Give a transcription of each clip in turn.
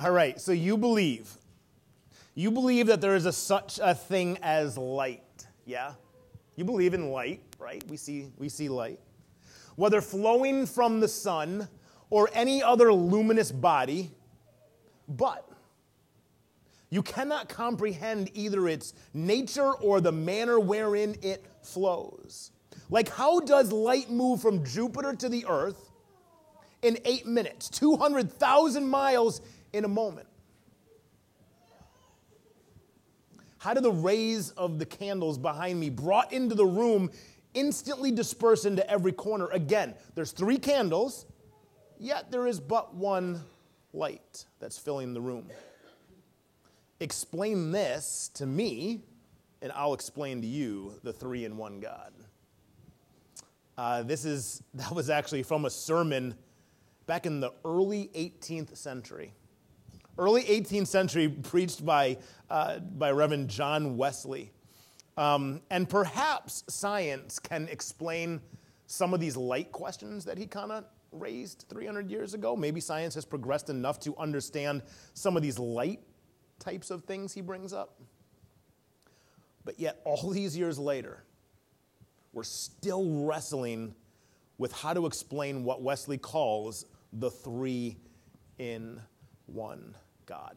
All right, so you believe. You believe that there is a, such a thing as light, yeah? You believe in light, right? We see, we see light. Whether flowing from the sun or any other luminous body, but you cannot comprehend either its nature or the manner wherein it flows. Like, how does light move from Jupiter to the earth in eight minutes, 200,000 miles in a moment? How do the rays of the candles behind me brought into the room instantly disperse into every corner? Again, there's three candles, yet there is but one light that's filling the room. Explain this to me, and I'll explain to you the three in one God. Uh, this is, that was actually from a sermon back in the early 18th century. Early 18th century, preached by, uh, by Reverend John Wesley. Um, and perhaps science can explain some of these light questions that he kind of raised 300 years ago. Maybe science has progressed enough to understand some of these light types of things he brings up. But yet, all these years later, we're still wrestling with how to explain what Wesley calls the three in one God.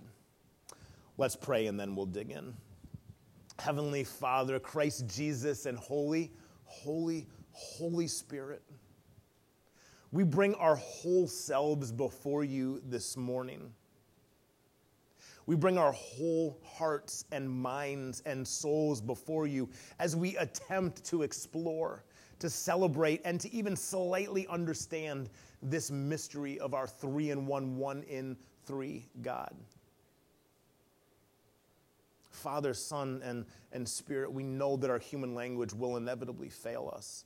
Let's pray and then we'll dig in. Heavenly Father, Christ Jesus, and Holy, Holy, Holy Spirit, we bring our whole selves before you this morning. We bring our whole hearts and minds and souls before you as we attempt to explore, to celebrate, and to even slightly understand this mystery of our three in one, one in three God. Father, Son, and, and Spirit, we know that our human language will inevitably fail us.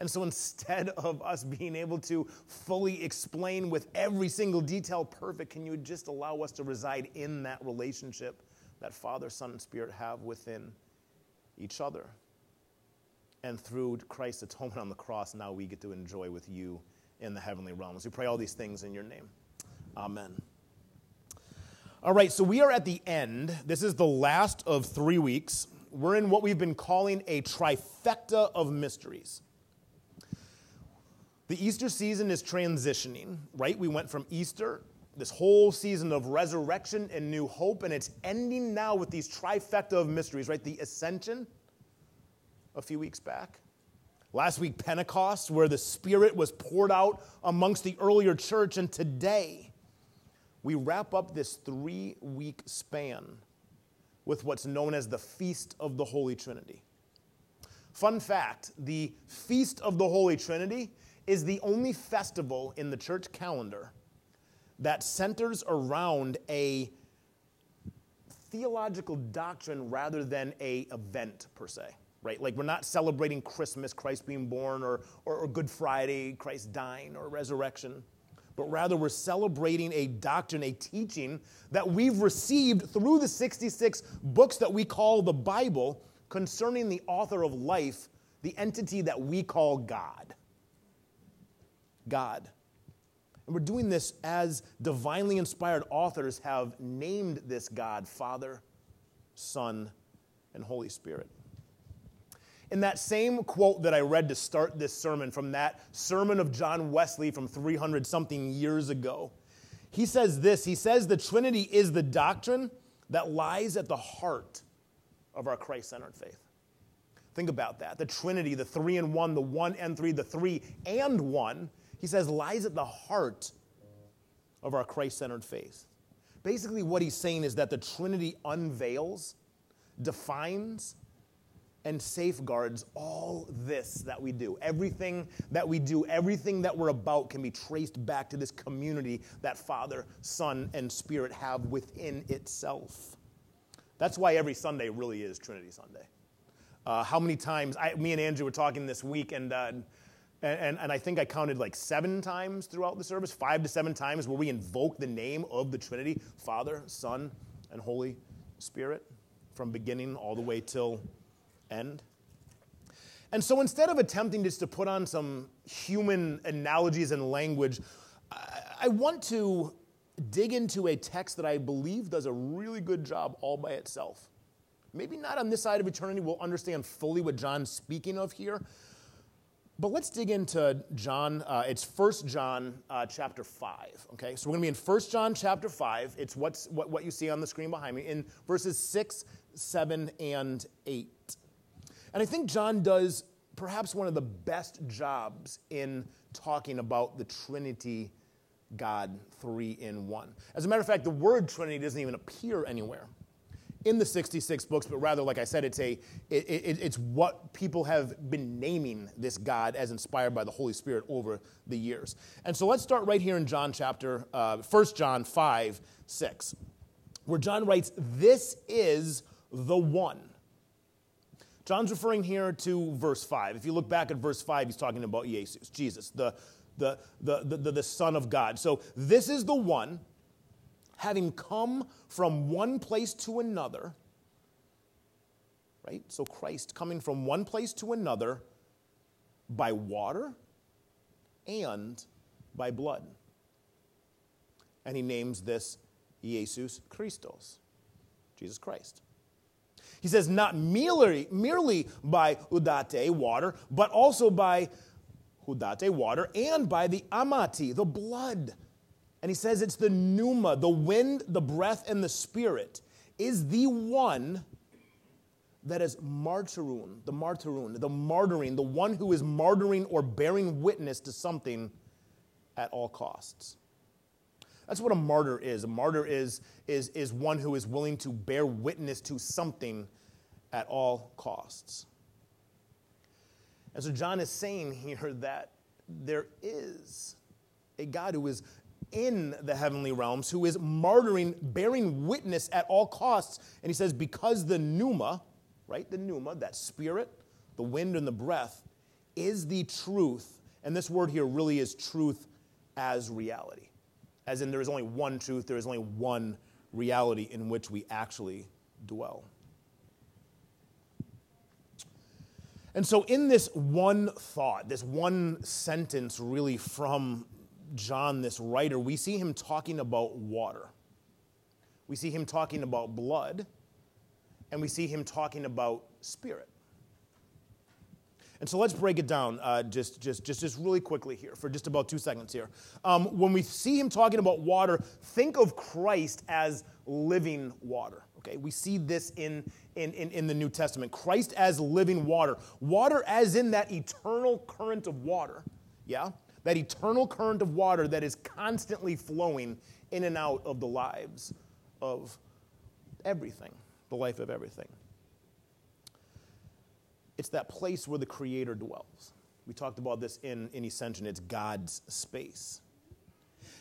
And so instead of us being able to fully explain with every single detail perfect, can you just allow us to reside in that relationship that Father, Son, and Spirit have within each other? And through Christ's atonement on the cross, now we get to enjoy with you in the heavenly realms. We pray all these things in your name. Amen. All right, so we are at the end. This is the last of three weeks. We're in what we've been calling a trifecta of mysteries. The Easter season is transitioning, right? We went from Easter, this whole season of resurrection and new hope, and it's ending now with these trifecta of mysteries, right? The ascension a few weeks back. Last week, Pentecost, where the Spirit was poured out amongst the earlier church, and today we wrap up this three week span with what's known as the Feast of the Holy Trinity. Fun fact the Feast of the Holy Trinity is the only festival in the church calendar that centers around a theological doctrine rather than a event per se right like we're not celebrating christmas christ being born or, or, or good friday christ dying or resurrection but rather we're celebrating a doctrine a teaching that we've received through the 66 books that we call the bible concerning the author of life the entity that we call god God. And we're doing this as divinely inspired authors have named this God Father, Son, and Holy Spirit. In that same quote that I read to start this sermon from that sermon of John Wesley from 300 something years ago, he says this He says, The Trinity is the doctrine that lies at the heart of our Christ centered faith. Think about that. The Trinity, the three and one, the one and three, the three and one he says, lies at the heart of our Christ centered faith. Basically, what he's saying is that the Trinity unveils, defines, and safeguards all this that we do. Everything that we do, everything that we're about can be traced back to this community that Father, Son, and Spirit have within itself. That's why every Sunday really is Trinity Sunday. Uh, how many times, I, me and Andrew were talking this week, and uh, and, and, and, I think I counted like seven times throughout the service, five to seven times, where we invoke the name of the Trinity Father, Son, and Holy Spirit from beginning all the way till end. And so instead of attempting just to put on some human analogies and language, I, want to dig into a text that I believe does a really good job all by itself. Maybe not on this side of eternity, we'll understand fully what John's speaking of here. But let's dig into John. Uh, it's 1 John uh, chapter 5. Okay, so we're going to be in 1 John chapter 5. It's what's, what, what you see on the screen behind me in verses 6, 7, and 8. And I think John does perhaps one of the best jobs in talking about the Trinity God three in one. As a matter of fact, the word Trinity doesn't even appear anywhere in the 66 books, but rather, like I said, it's, a, it, it, it's what people have been naming this God as inspired by the Holy Spirit over the years. And so let's start right here in John chapter, uh, 1 John 5, 6, where John writes, This is the one. John's referring here to verse 5. If you look back at verse 5, he's talking about Jesus, Jesus, the, the, the, the, the Son of God. So this is the one, having come from one place to another, right? So Christ coming from one place to another by water and by blood. And he names this Jesus Christos, Jesus Christ. He says, not merely, merely by udate, water, but also by hudate, water, and by the amati, the blood. And he says it's the pneuma, the wind, the breath, and the spirit is the one that is martyrun, the martyrun, the martyring, the one who is martyring or bearing witness to something at all costs. That's what a martyr is. A martyr is, is, is one who is willing to bear witness to something at all costs. And so John is saying here that there is a God who is in the heavenly realms, who is martyring, bearing witness at all costs. And he says, because the pneuma, right, the pneuma, that spirit, the wind and the breath, is the truth. And this word here really is truth as reality as in there is only one truth, there is only one reality in which we actually dwell. And so, in this one thought, this one sentence, really from John, this writer, we see him talking about water. We see him talking about blood, and we see him talking about spirit. And so let's break it down uh, just, just, just, just really quickly here for just about two seconds here. Um, when we see him talking about water, think of Christ as living water. Okay, we see this in, in, in, in the New Testament. Christ as living water. Water as in that eternal current of water. Yeah? That eternal current of water that is constantly flowing in and out of the lives of everything, the life of everything. It's that place where the Creator dwells. We talked about this in, in Ascension. It's God's space.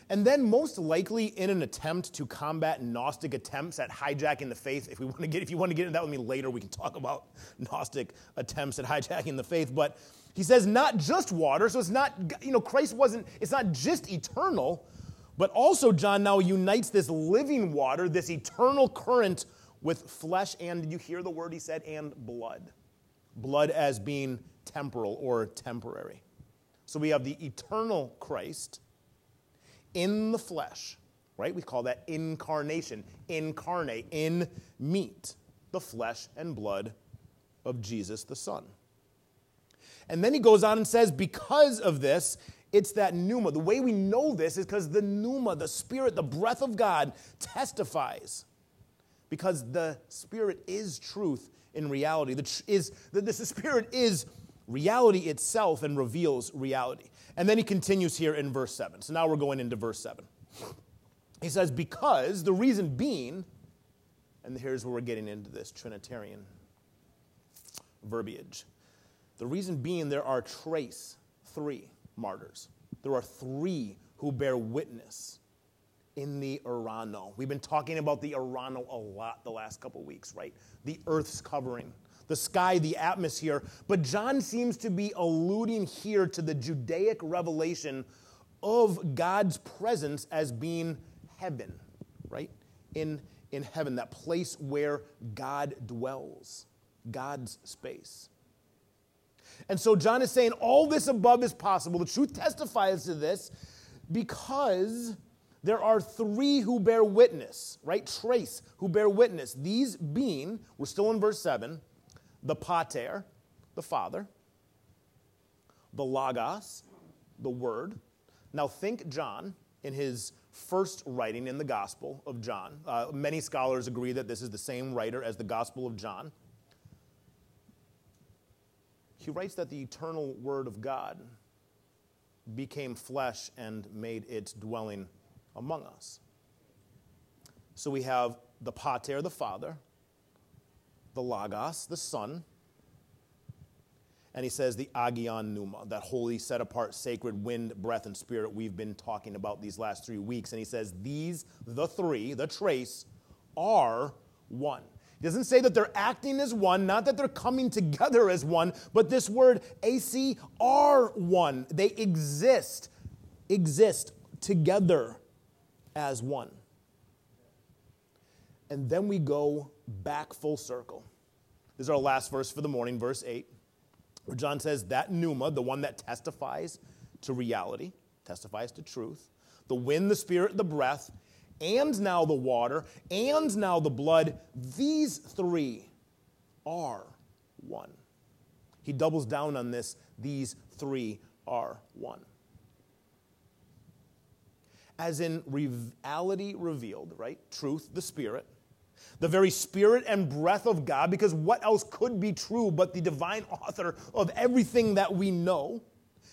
And then, most likely, in an attempt to combat Gnostic attempts at hijacking the faith, if we want to get, if you want to get into that with me later, we can talk about Gnostic attempts at hijacking the faith. But he says not just water, so it's not, you know, Christ wasn't, it's not just eternal, but also John now unites this living water, this eternal current with flesh and, did you hear the word he said, and blood blood as being temporal or temporary. So we have the eternal Christ in the flesh, right? We call that incarnation, incarnate, in meat, the flesh and blood of Jesus the Son. And then he goes on and says, because of this, it's that pneuma. The way we know this is because the pneuma, the Spirit, the breath of God, testifies. Because the Spirit is truth in reality. The, is, the, the Spirit is reality itself and reveals reality. And then he continues here in verse 7. So now we're going into verse 7. He says, Because the reason being, and here's where we're getting into this Trinitarian verbiage. The reason being, there are trace, three martyrs. There are three who bear witness in the Urano. We've been talking about the Urano a lot the last couple weeks, right? The Earth's covering, the sky, the atmosphere. But John seems to be alluding here to the Judaic revelation of God's presence as being heaven, right? In, in heaven, that place where God dwells, God's space. And so John is saying all this above is possible. The truth testifies to this because there are three who bear witness, right? Trace, who bear witness. These being, we're still in verse 7, the pater, the Father, the logos, the Word. Now think John in his first writing in the Gospel of John. Uh, many scholars agree that this is the same writer as the Gospel of John. He writes that the eternal Word of God became flesh and made its dwelling among us. So we have the Pater, the Father, the Logos, the Son, and he says the Agion Pneuma, that holy, set apart, sacred wind, breath, and spirit we've been talking about these last three weeks. And he says these, the three, the trace, are one. He doesn't say that they're acting as one, not that they're coming together as one, but this word AC are one. They exist, exist together as one. And then we go back full circle. This is our last verse for the morning, verse 8, where John says, That pneuma, the one that testifies to reality, testifies to truth, the wind, the spirit, the breath, and now the water, and now the blood, these three are one. He doubles down on this, these three are one as in reality revealed, right? Truth, the Spirit, the very Spirit and breath of God, because what else could be true but the divine author of everything that we know?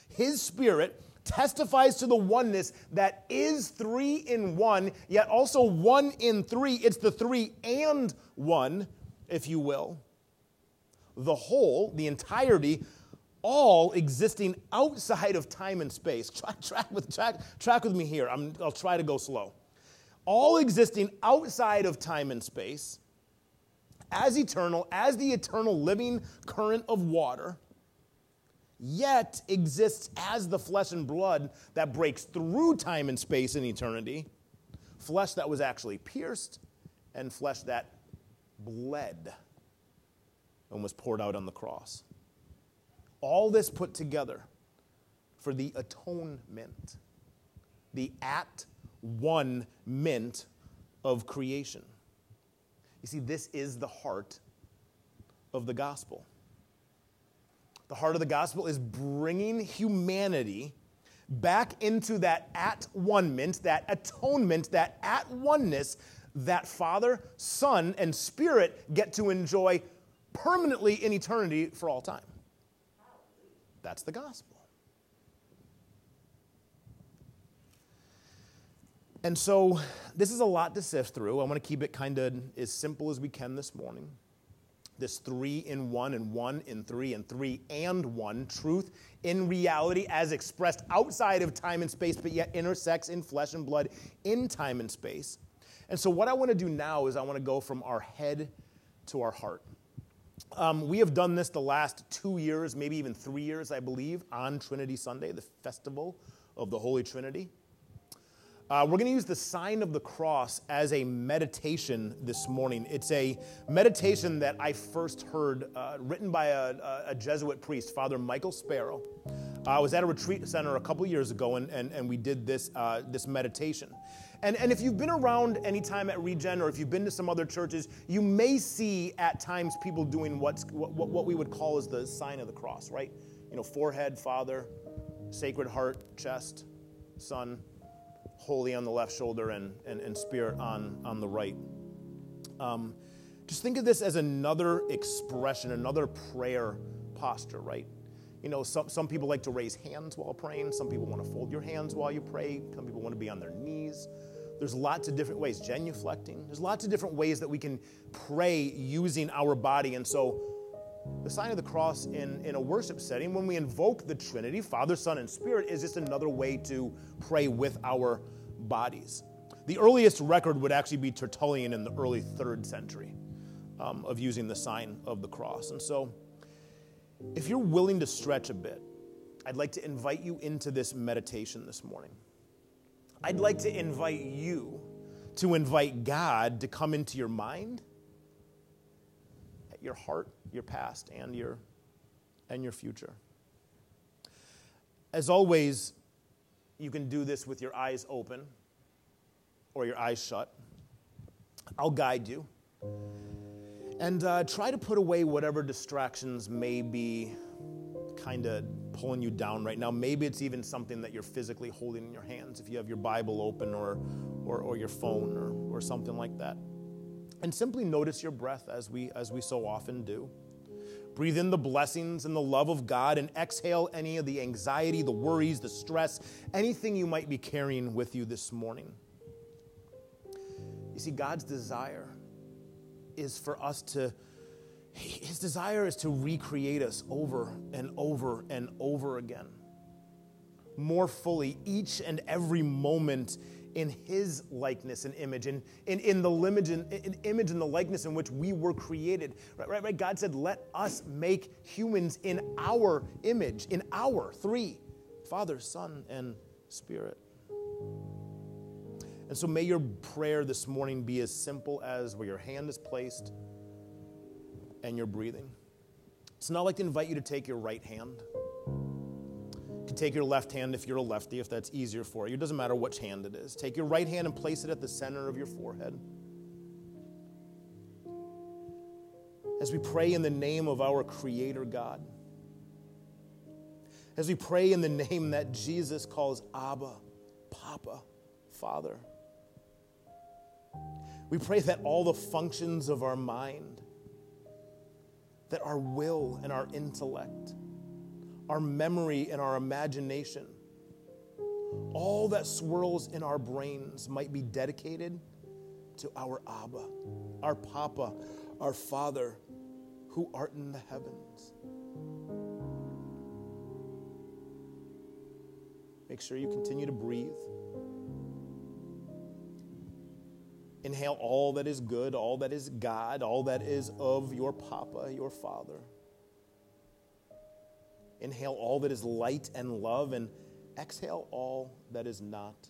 His Spirit testifies to the oneness that is three in one, yet also one in three. It's the three and one, if you will. The whole, the entirety all existing outside of time and space. Track, track, with, track, track with me here. i will try to go slow. All existing outside of time and space, as eternal, as the eternal living current of water, yet exists as the flesh and blood that breaks through time and space in eternity, flesh that was actually pierced, and flesh that bled and was poured out on the cross. All this put together for the atonement, the at one mint of creation. You see, this is the heart of the gospel. The heart of the gospel is bringing humanity back into that at one mint, that atonement, that at oneness that Father, Son, and Spirit get to enjoy permanently in eternity for all time. That's the gospel. And so, this is a lot to sift through. I want to keep it kind of as simple as we can this morning. This three in one, and one in three, and three and one. Truth in reality as expressed outside of time and space, but yet intersects in flesh and blood in time and space. And so, what I want to do now is I want to go from our head to our heart. Um, we have done this the last two years, maybe even three years, I believe, on Trinity Sunday, the festival of the Holy Trinity. Uh, we're going to use the sign of the cross as a meditation this morning. It's a meditation that I first heard uh, written by a, a, Jesuit priest, Father Michael Sparough. Uh, I was at a retreat center a couple years ago, and, and, and we did this, uh, this meditation. And, and if you've been around any time at Regen or if you've been to some other churches, you may see at times people doing what's, what, what we would call as the sign of the cross, right? You know, forehead, Father, Sacred Heart, chest, Son, holy on the left shoulder, and, and, and Spirit on, on the right. Um, just think of this as another expression, another prayer posture, right? You know, some, some people like to raise hands while praying. Some people want to fold your hands while you pray. Some people want to be on their knees. There's lots of different ways, genuflecting. There's lots of different ways that we can pray using our body. And so, the sign of the cross in, in a worship setting, when we invoke the Trinity, Father, Son, and Spirit, is just another way to pray with our bodies. The earliest record would actually be Tertullian in the early third century um, of using the sign of the cross. And so, if you're willing to stretch a bit, I'd like to invite you into this meditation this morning. I'd like to invite you to invite God to come into your mind, your heart, your past, and your, and your future. As always, you can do this with your eyes open or your eyes shut. I'll guide you. And uh, try to put away whatever distractions may be kind of pulling you down right now. Maybe it's even something that you're physically holding in your hands if you have your Bible open or, or, or your phone or, or something like that. And simply notice your breath as we, as we so often do. Breathe in the blessings and the love of God and exhale any of the anxiety, the worries, the stress, anything you might be carrying with you this morning. You see, God's desire is for us to his desire is to recreate us over and over and over again, more fully, each and every moment in His likeness and image, and in, in, the image and, in, image and the likeness in which we were created. Right, right, right. God said, "Let us make humans in our image, in our three, Father, Son, and Spirit." And so, may your prayer this morning be as simple as where your hand is placed and you're breathing. It's not like to invite you to take your right hand. Can take your left hand if you're a lefty, if that's easier for you. It doesn't matter which hand it is. Take your right hand and place it at the center of your forehead. As we pray in the name of our Creator God, as we pray in the name that Jesus calls Abba, Papa, Father, we pray that all the functions of our mind, that our will and our intellect, our memory and our imagination, all that swirls in our brains might be dedicated to our Abba, our Papa, our Father, who art in the heavens. Make sure you continue to breathe. Inhale all that is good, all that is God, all that is of your Papa, your Father. Inhale all that is light and love, and exhale all that is not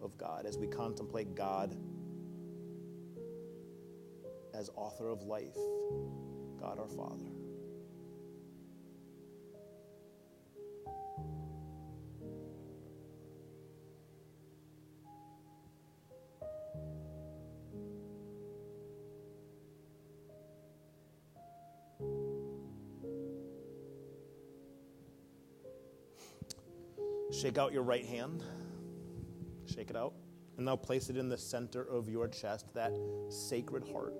of God as we contemplate God as author of life, God our Father. Shake out your right hand. Shake it out. And now place it in the center of your chest, that sacred heart.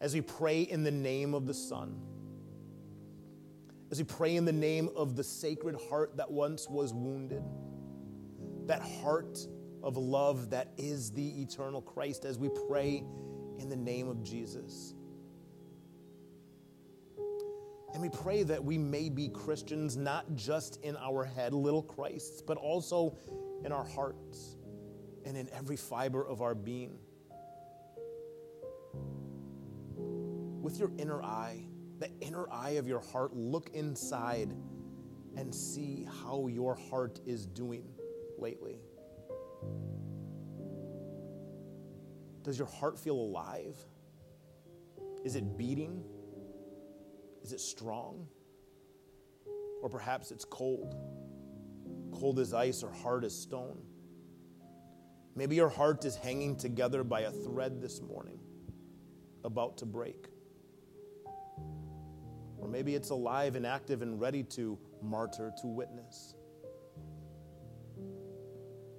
As we pray in the name of the Son, as we pray in the name of the sacred heart that once was wounded, that heart of love that is the eternal Christ, as we pray in the name of Jesus. And we pray that we may be Christians not just in our head, little Christs, but also in our hearts and in every fiber of our being. With your inner eye, the inner eye of your heart, look inside and see how your heart is doing lately. Does your heart feel alive? Is it beating? Is it strong? Or perhaps it's cold, cold as ice or hard as stone. Maybe your heart is hanging together by a thread this morning, about to break. Or maybe it's alive and active and ready to martyr, to witness.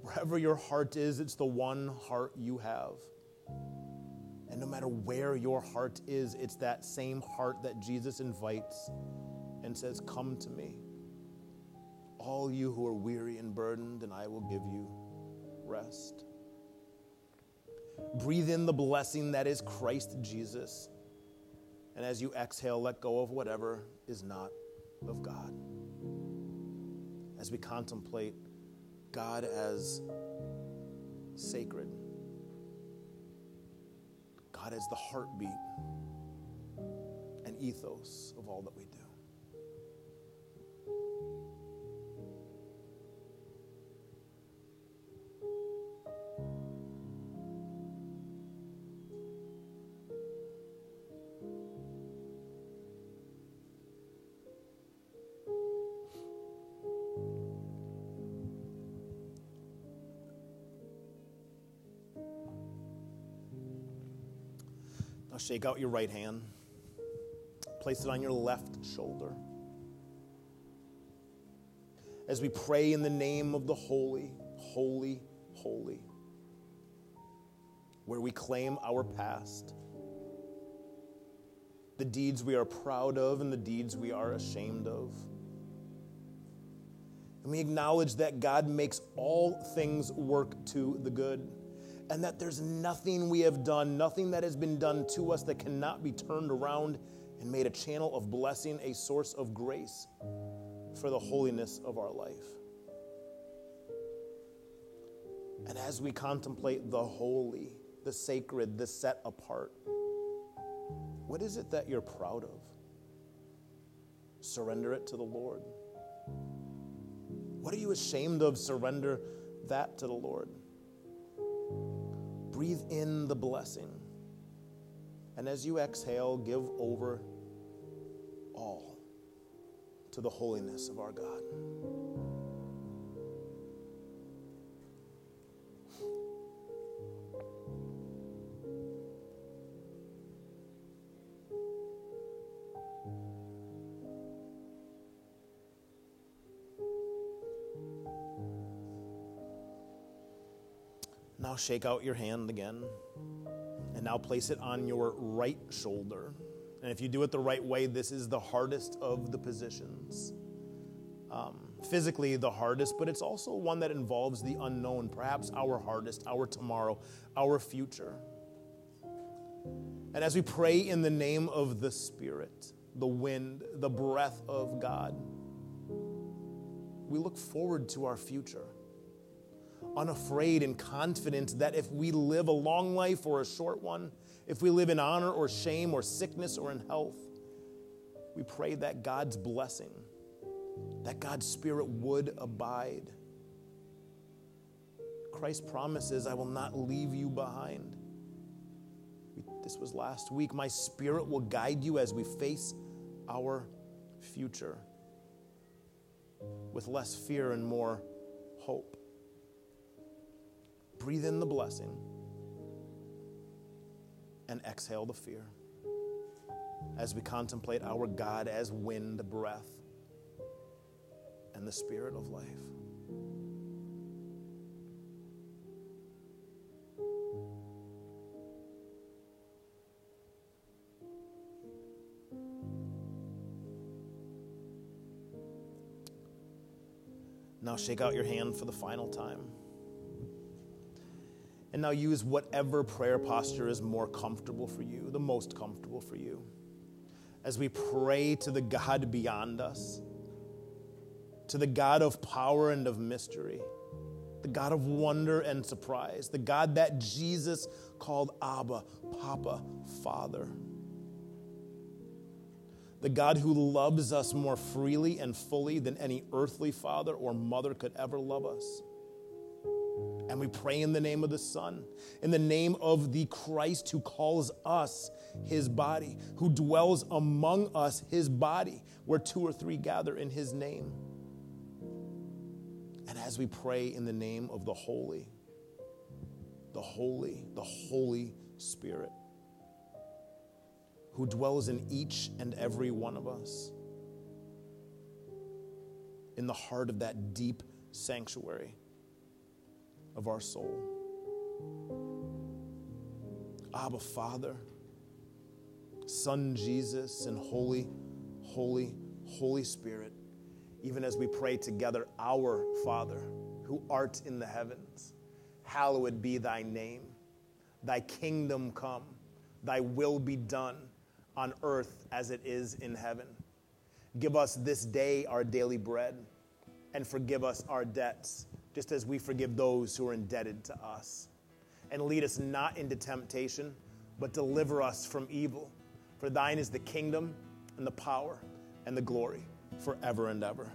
Wherever your heart is, it's the one heart you have. And no matter where your heart is, it's that same heart that Jesus invites and says, Come to me, all you who are weary and burdened, and I will give you rest. Breathe in the blessing that is Christ Jesus. And as you exhale, let go of whatever is not of God. As we contemplate God as sacred God as the heartbeat and ethos of all that we do. Now shake out your right hand, place it on your left shoulder. As we pray in the name of the holy, holy, holy, where we claim our past, the deeds we are proud of and the deeds we are ashamed of. And we acknowledge that God makes all things work to the good and that there's nothing we have done, nothing that has been done to us that cannot be turned around and made a channel of blessing, a source of grace for the holiness of our life. And as we contemplate the holy, the sacred, the set apart, what is it that you're proud of? Surrender it to the Lord. What are you ashamed of? Surrender that to the Lord. Breathe in the blessing. And as you exhale, give over all to the holiness of our God. Shake out your hand again. And now place it on your right shoulder. And if you do it the right way, this is the hardest of the positions. Um, physically, the hardest, but it's also one that involves the unknown, perhaps our hardest, our tomorrow, our future. And as we pray in the name of the Spirit, the wind, the breath of God, we look forward to our future unafraid and confident that if we live a long life or a short one, if we live in honor or shame or sickness or in health, we pray that God's blessing, that God's Spirit would abide. Christ promises, I will not leave you behind. This was last week. My Spirit will guide you as we face our future with less fear and more hope. Breathe in the blessing and exhale the fear as we contemplate our God as wind, breath, and the spirit of life. Now shake out your hand for the final time. And now use whatever prayer posture is more comfortable for you, the most comfortable for you. As we pray to the God beyond us, to the God of power and of mystery, the God of wonder and surprise, the God that Jesus called Abba, Papa, Father. The God who loves us more freely and fully than any earthly father or mother could ever love us and we pray in the name of the Son, in the name of the Christ who calls us his body, who dwells among us his body, where two or three gather in his name. And as we pray in the name of the Holy, the Holy, the Holy Spirit, who dwells in each and every one of us, in the heart of that deep sanctuary of our soul. Abba, Father, Son Jesus, and Holy, Holy, Holy Spirit, even as we pray together, Our Father, who art in the heavens, hallowed be thy name. Thy kingdom come, thy will be done on earth as it is in heaven. Give us this day our daily bread, and forgive us our debts just as we forgive those who are indebted to us. And lead us not into temptation, but deliver us from evil. For thine is the kingdom and the power and the glory forever and ever.